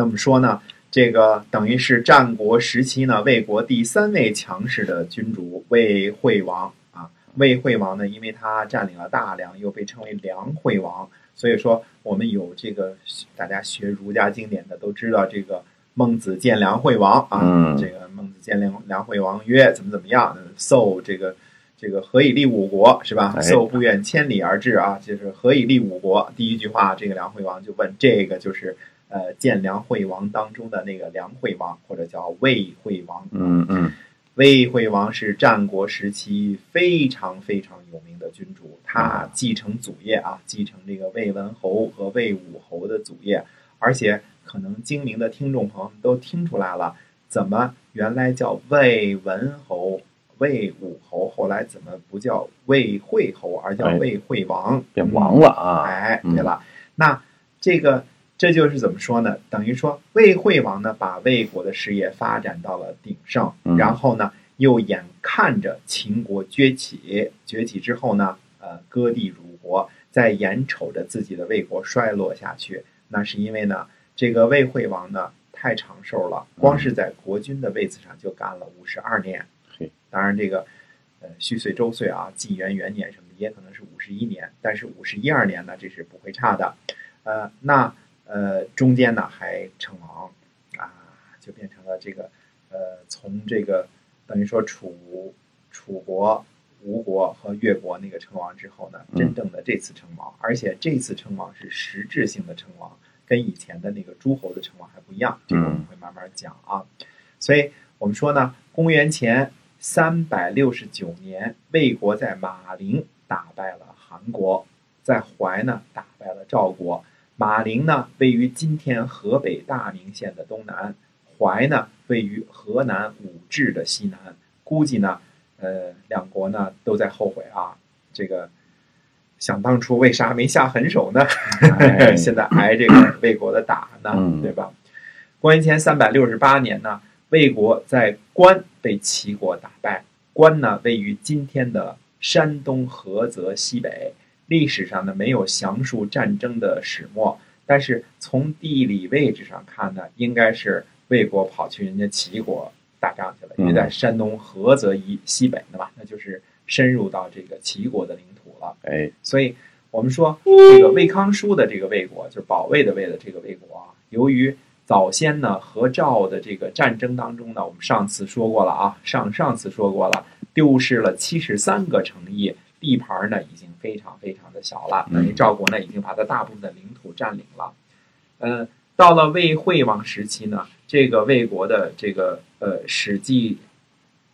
那么说呢，这个等于是战国时期呢魏国第三位强势的君主魏惠王啊。魏惠王呢，因为他占领了大梁，又被称为梁惠王，所以说我们有这个大家学儒家经典的都知道这个孟子见梁惠王啊，嗯这个孟子见梁梁惠王曰怎么怎么样，奏这个。这个何以立五国是吧？哎奏不远千里而至啊，就是何以立五国。第一句话，这个梁惠王就问，这个就是呃建梁惠王当中的那个梁惠王，或者叫魏惠王。嗯嗯魏惠王是战国时期非常非常有名的君主，他继承祖业啊，继承这个魏文侯和魏武侯的祖业，而且可能精明的听众朋友们都听出来了，怎么原来叫魏文侯、魏武侯，后来怎么不叫魏惠侯，而叫哎魏惠王？变王了啊！哎，嗯对了，那这个这就是怎么说呢？等于说魏惠王呢，把魏国的事业发展到了鼎盛，嗯然后呢，又眼看着秦国崛起，崛起之后呢，呃，割地辱国，再眼瞅着自己的魏国衰落下去，那是因为呢，这个魏惠王呢太长寿了，光是在国君的位子上就干了五十二年嘿。当然，这个呃虚岁周岁啊，纪元元年什么的也可能是五十一年，但是五十一二年呢，这是不会差的。呃，那呃中间呢还称王啊，就变成了这个呃从这个等于说楚楚国、吴国和越国那个称王之后呢，嗯真正的这次称王，而且这次称王是实质性的称王，跟以前的那个诸侯的称王还不一样，这个我们会慢慢讲啊。所以我们说呢，公元前三百六十九年，魏国在马陵打败了韩国，在淮呢打败了赵国。马陵呢位于今天河北大名县的东南，淮呢位于河南武陟的西南。估计呢，呃，两国呢都在后悔啊，这个想当初为啥没下狠手呢？哎 现在挨这个魏国的打呢，嗯对吧？公元前三百六十八年呢，魏国在关被齐国打败。关呢位于今天的山东菏泽西北。历史上呢没有详述战争的始末，但是从地理位置上看呢，应该是魏国跑去人家齐国打仗去了，因为在山东菏泽以西北的嘛，那就是深入到这个齐国的领土了。哎，所以我们说这个魏康叔的这个魏国，就是保卫的魏的这个魏国啊，由于早先呢和赵的这个战争当中呢，我们上次说过了啊，上上次说过了，丢失了七十三个城邑，地盘呢已经非常非常的小了，等于赵国呢已经把它大部分的领土占领了。呃，到了魏惠王时期呢，这个魏国的这个呃史记，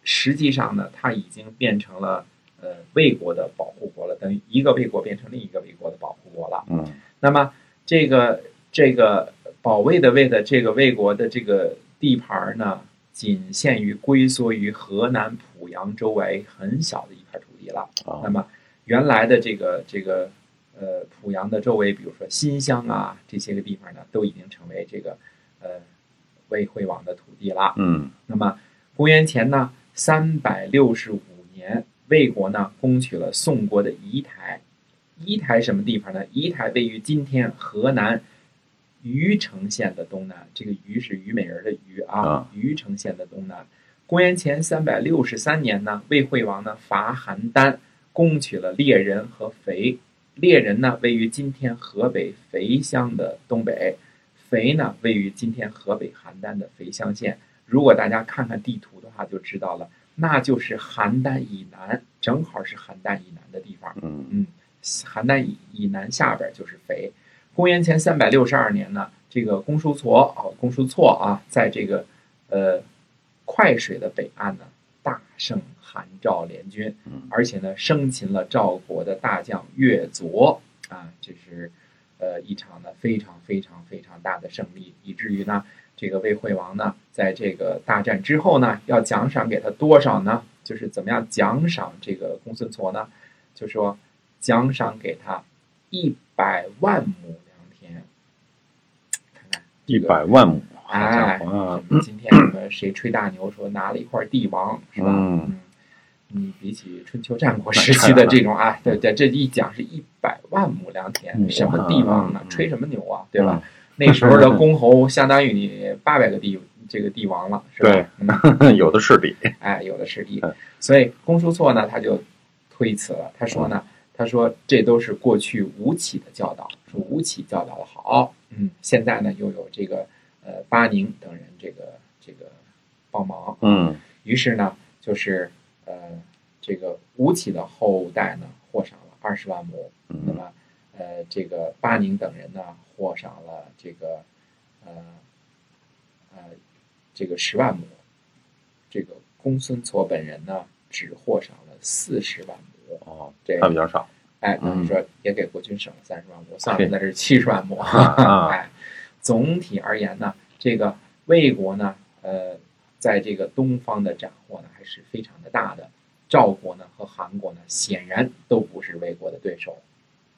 实际上呢，它已经变成了呃魏国的保护国了，等于一个魏国变成另一个魏国的保护国了。嗯那么这个这个保卫的魏的这个魏国的这个地盘呢，仅限于龟缩于河南濮阳周围很小的一块土地了。啊那么原来的这个这个呃濮阳的周围，比如说新乡啊这些个地方呢，都已经成为这个呃魏惠王的土地了。嗯那么公元前呢三百六十五年，魏国呢攻取了宋国的仪台。仪台什么地方呢？仪台位于今天河南虞城县的东南。这个虞是虞美人的虞啊啊，虞城县的东南。公元前三百六十三年呢，魏惠王呢伐邯郸，攻取了猎人和肥。猎人呢位于今天河北肥乡的东北，肥呢位于今天河北邯郸的肥乡县。如果大家看看地图的话，就知道了，那就是邯郸以南，正好是邯郸以南的地方。嗯嗯，邯郸以以南下边就是肥。公元前三百六十二年呢，这个公叔痤哦，公叔痤啊，在这个呃快水的北岸呢，大胜韩赵联军，嗯而且呢，生擒了赵国的大将岳佐啊，这是呃一场呢非常非常非常大的胜利，以至于呢，这个魏惠王呢，在这个大战之后呢，要奖赏给他多少呢？就是怎么样奖赏这个公孙痤呢？就说奖赏给他一百万亩良田，看看一百万亩，哎，今天什么谁吹大牛说拿了一块地王是吧？嗯你比起春秋战国时期的这种啊，对对，这一讲是一百万亩良田，嗯什么地王呢？嗯吹什么牛啊，对吧？那时候的 公侯相当于你八百个帝这个帝王了，是吧？有的是地。哎，有的是地嗯。所以公叔痤呢，他就推辞了。他说呢，他说这都是过去吴起的教导，说吴起教导的好，嗯，现在呢又有这个呃巴宁等人这个这个帮忙，嗯于是呢就是呃这个吴起的后代呢获赏了二十万亩，那嗯么呃这个巴宁等人呢获赏了这个呃呃这个十万亩，这个公孙痤本人呢只获赏了四十万亩，哦，这他比较少。哎，等于嗯说也给国君省了三十万亩，算了，那是七十万亩。啊 哎，总体而言呢，这个魏国呢，呃，在这个东方的斩获呢还是非常的大的。赵国呢和韩国呢，显然都不是魏国的对手。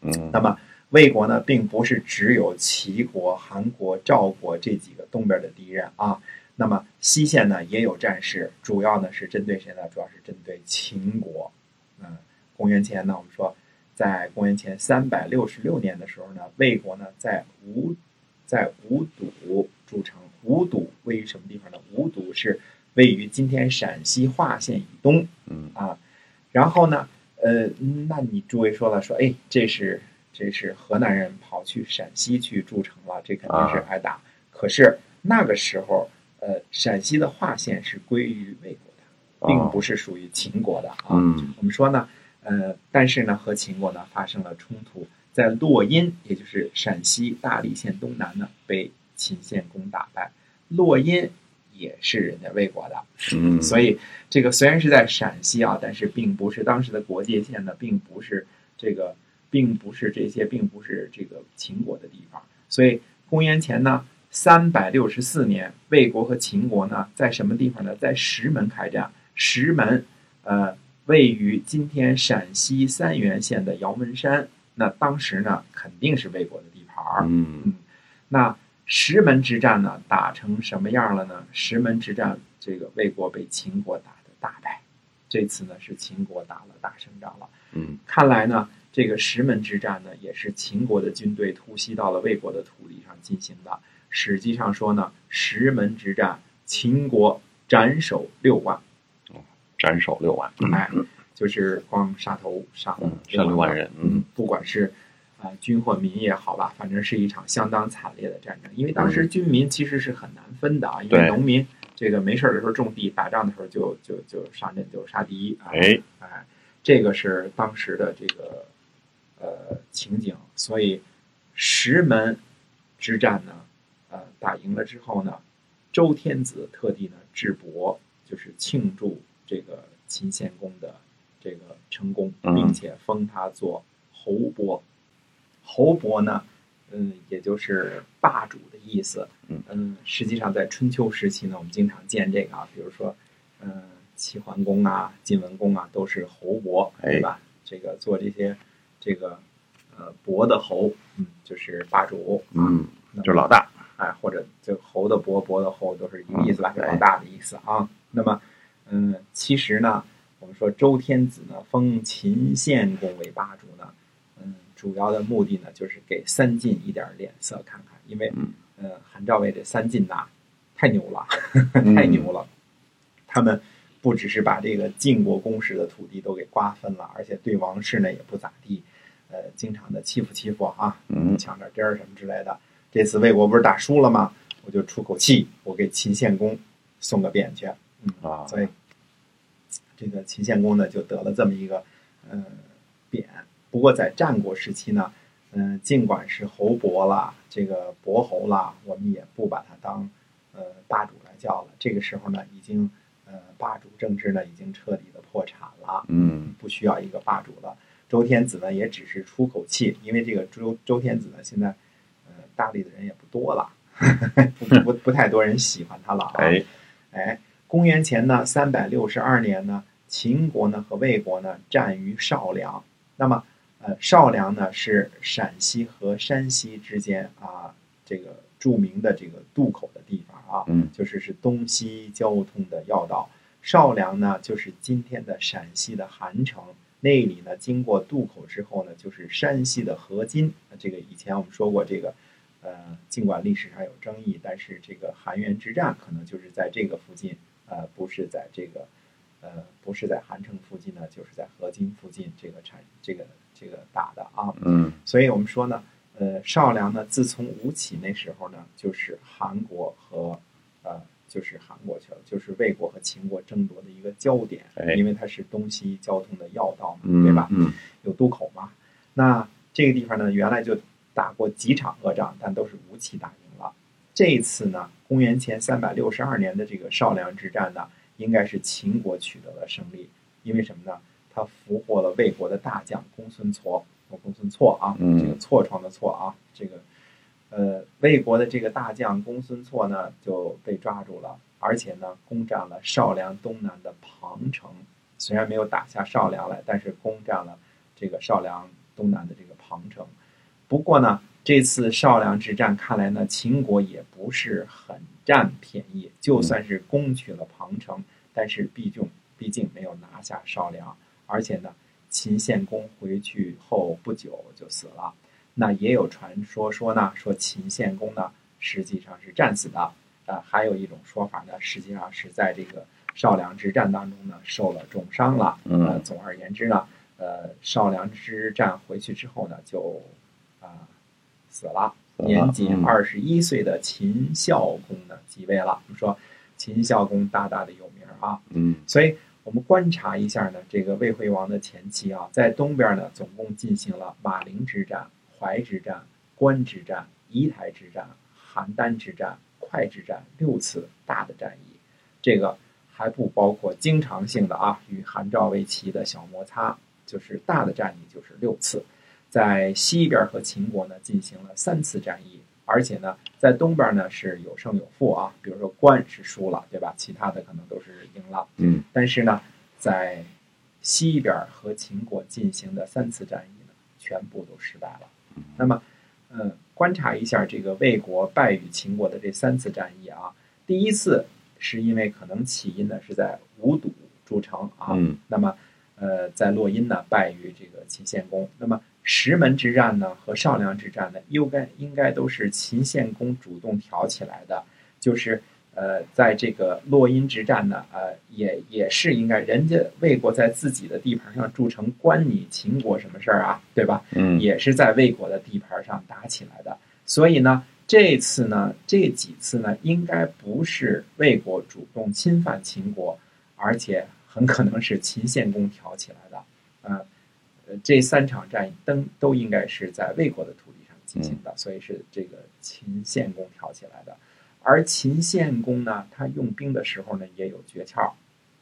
嗯那么魏国呢，并不是只有齐国、韩国、赵国这几个东边的敌人啊。那么西线呢也有战事，主要呢是针对谁呢？主要是针对秦国。嗯，公元前呢，我们说，在公元前三百六十六年的时候呢，魏国呢在吴在五堵筑城。五堵位于什么地方呢？五堵是位于今天陕西华县以东。嗯啊，然后呢，呃，那你诸位说了，说，哎，这是这是河南人跑去陕西去筑城了，这肯定是啊挨打。可是那个时候，呃，陕西的华县是归于魏国的，并不是属于秦国的啊。嗯我们说呢，呃，但是呢，和秦国呢发生了冲突，在洛阴，也就是陕西大荔县东南呢，被秦献公打败。洛阴也是人家魏国的，嗯，所以这个虽然是在陕西啊，但是并不是当时的国界线呢，并不是这个，并不是这些，并不是这个秦国的地方。所以公元前呢三百六十四年，魏国和秦国呢在什么地方呢？在石门开战。石门呃位于今天陕西三原县的姚门山，那当时呢肯定是魏国的地盘儿。嗯那石门之战呢，打成什么样了呢？石门之战，这个魏国被秦国打得大败，这次呢是秦国打了大胜仗了。嗯看来呢，这个石门之战呢，也是秦国的军队突袭到了魏国的土地上进行的。史记上说呢，石门之战，秦国斩首六万，斩首六万。哎，就是光杀头杀了嗯，杀六万人。嗯不管是啊、军或民也好吧，反正是一场相当惨烈的战争。因为当时军民其实是很难分的啊，因为农民这个没事儿的时候种地，打仗的时候就就就上阵就杀敌啊，哎哎，这个是当时的这个呃情景。所以石门之战呢，呃，打赢了之后呢，周天子特地呢置帛，就是庆祝这个秦献公的这个成功，嗯并且封他做侯伯。侯伯呢，嗯，也就是霸主的意思。嗯实际上在春秋时期呢，我们经常见这个啊，比如说，嗯，齐桓公啊、晋文公啊，都是侯伯，哎对吧？这个做这些这个呃伯的侯，嗯，就是霸主，嗯，就是老大。哎，或者就侯的伯、伯的侯都是一个意思吧，老大的意思啊。那么，嗯，其实呢，我们说周天子呢封秦献公为霸主呢，嗯，主要的目的呢就是给三晋一点脸色看看，因为嗯呃，韩赵魏这三晋呐太牛了，嗯 太牛了，他们不只是把这个晋国公室的土地都给瓜分了，而且对王室呢也不咋地，呃，经常的欺负欺负啊，嗯抢点地儿什么之类的。这次魏国不是打输了吗？我就出口气，我给秦献公送个匾去。嗯，啊所以这个秦献公呢就得了这么一个呃匾。不过在战国时期呢，嗯、尽管是侯伯啦，这个伯侯啦，我们也不把他当呃霸主来叫了。这个时候呢，已经呃霸主政治呢已经彻底的破产了。嗯不需要一个霸主了。周天子呢，也只是出口气，因为这个周周天子呢，现在呃大理的人也不多了，不不不太多人喜欢他了啊。哎哎，公元前呢三百六十二年呢，秦国呢和魏国呢战于少梁。那么呃，少梁呢是陕西和山西之间啊这个著名的这个渡口的地方啊。嗯就是是东西交通的要道。少梁呢，就是今天的陕西的韩城，那里呢经过渡口之后呢，就是山西的河津。这个以前我们说过，这个呃，尽管历史上有争议，但是这个韩元之战可能就是在这个附近，呃，不是在这个，呃，不是在韩城附近呢，就是在河津附近这个产这个这个打的啊。嗯，所以我们说呢，呃，少梁呢，自从吴起那时候呢，就是韩国和呃，就是韩国去了，就是魏国和秦国争夺的一个焦点，哎因为它是东西交通的要道嘛，嗯，对吧？嗯有渡口嘛。那这个地方呢，原来就打过几场恶仗，但都是吴起打赢了。这一次呢，公元前三百六十二年的这个少梁之战呢，应该是秦国取得了胜利，因为什么呢？他俘获了魏国的大将公孙痤，公孙痤啊，嗯这个痤疮的痤啊，这个呃，魏国的这个大将公孙痤呢就被抓住了，而且呢，攻占了少梁东南的庞城。虽然没有打下少梁来，但是攻占了这个少梁东南的这个庞城。不过呢，这次少梁之战看来呢，秦国也不是很占便宜。就算是攻取了庞城，但是毕竟毕竟没有拿下少梁，而且呢，秦献公回去后不久就死了。那也有传说说呢，说秦献公呢实际上是战死的。呃，还有一种说法呢，实际上是在这个少梁之战当中呢受了重伤了。嗯呃，总而言之呢，呃，少梁之战回去之后呢，就啊、死了。年仅嗯二十一岁的秦孝公呢继位了。我们说秦孝公大大的有名啊，嗯所以我们观察一下呢，这个魏惠王的前期啊，在东边呢，总共进行了马陵之战、淮之战、关之战、仪台之战、邯郸之战、会之战六次大的战役，这个还不包括经常性的啊与韩赵魏齐的小摩擦，就是大的战役就是六次。在西边和秦国呢进行了三次战役，而且呢，在东边呢是有胜有负啊，比如说关是输了，对吧？其他的可能都是赢了。嗯但是呢，在西边和秦国进行的三次战役呢，全部都失败了。那么，嗯，观察一下这个魏国败于秦国的这三次战役啊，第一次是因为可能起因呢是在无堵筑城啊，嗯那么呃，在洛阴呢败于这个秦献公。那么石门之战呢和上梁之战呢，应该应该都是秦献公主动挑起来的，就是。呃，在这个洛阴之战呢，呃，也也是应该，人家魏国在自己的地盘上筑城，关你秦国什么事儿啊？对吧？嗯也是在魏国的地盘上打起来的。所以呢，这次呢，这几次呢，应该不是魏国主动侵犯秦国，而且很可能是秦献公挑起来的。嗯，呃这三场战役登都应该是在魏国的土地上进行的，所以是这个秦献公挑起来的。而秦献公呢，他用兵的时候呢也有诀窍，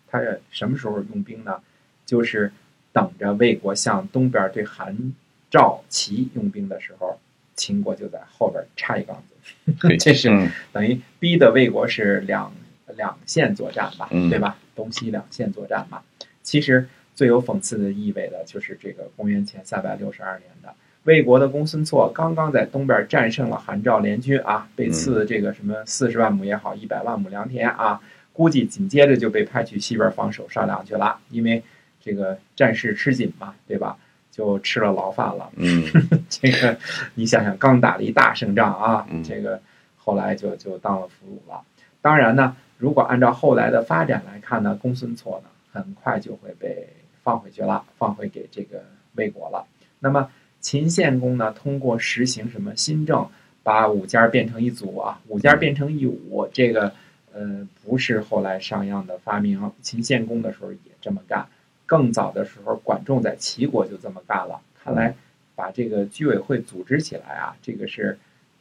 他什么时候用兵呢？就是等着魏国向东边对韩、赵、齐用兵的时候，秦国就在后边插一杠子，这是嗯等于逼的魏国是两两线作战吧，嗯对吧？东西两线作战嘛。其实最有讽刺的意味的就是这个公元前三百六十二年的魏国的公孙痤刚刚在东边战胜了韩赵联军啊，被赐这个什么四十万亩也好，一百万亩良田啊，估计紧接着就被派去西边防守上梁去了，因为这个战事吃紧嘛，对吧？就吃了牢饭了。嗯 这个你想想，刚打了一大胜仗啊嗯，这个后来就就当了俘虏了。当然呢，如果按照后来的发展来看呢，公孙痤呢很快就会被放回去了，放回给这个魏国了。那么秦献公呢，通过实行什么新政，把五家变成一组啊，五家变成一伍，这个呃不是后来商鞅的发明，秦献公的时候也这么干。更早的时候，管仲在齐国就这么干了。看来把这个居委会组织起来啊，这个是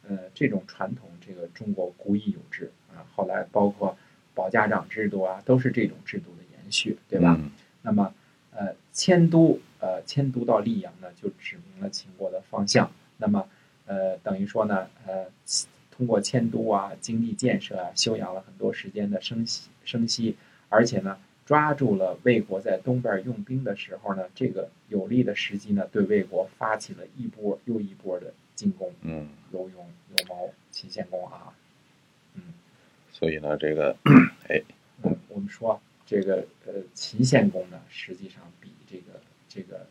呃这种传统，这个中国古已有之啊。后来包括保家长制度啊，都是这种制度的延续，对吧？迁都呃迁都到溧阳呢，就指明了秦国的方向。那么呃等于说呢呃通过迁都啊、经济建设啊，休养了很多时间的生息生息，而且呢。抓住了魏国在东边用兵的时候呢，这个有利的时机呢，对魏国发起了一波又一波的进攻，嗯，有勇有谋，秦献公啊，嗯，所以呢，这个哎，嗯，我们说这个呃，秦献公呢，实际上比这个这个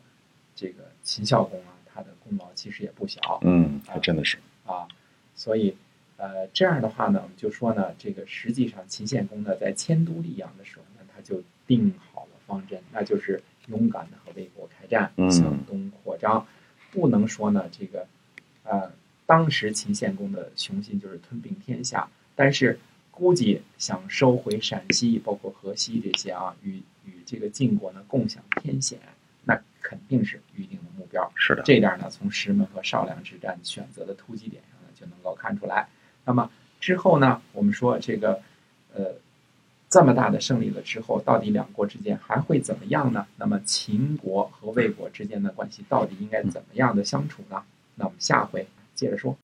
这个秦孝公啊，他的功劳其实也不小嗯，还真的是，啊。所以，呃，这样的话呢，我们就说呢，这个实际上秦献公呢，在迁都溧阳的时候呢，他就定好了方针，那就是勇敢的和魏国开战，向东扩张。不能说呢，这个，呃，当时秦献公的雄心就是吞并天下，但是估计想收回陕西，包括河西这些啊，与与这个晋国呢共享天险，那肯定是预定的目标。是的，这点呢，从石门和少梁之战选择的突击点上呢，就能够看出来。那么之后呢，我们说这个，呃，这么大的胜利了之后，到底两国之间还会怎么样呢？那么秦国和魏国之间的关系到底应该怎么样的相处呢？那我们下回接着说。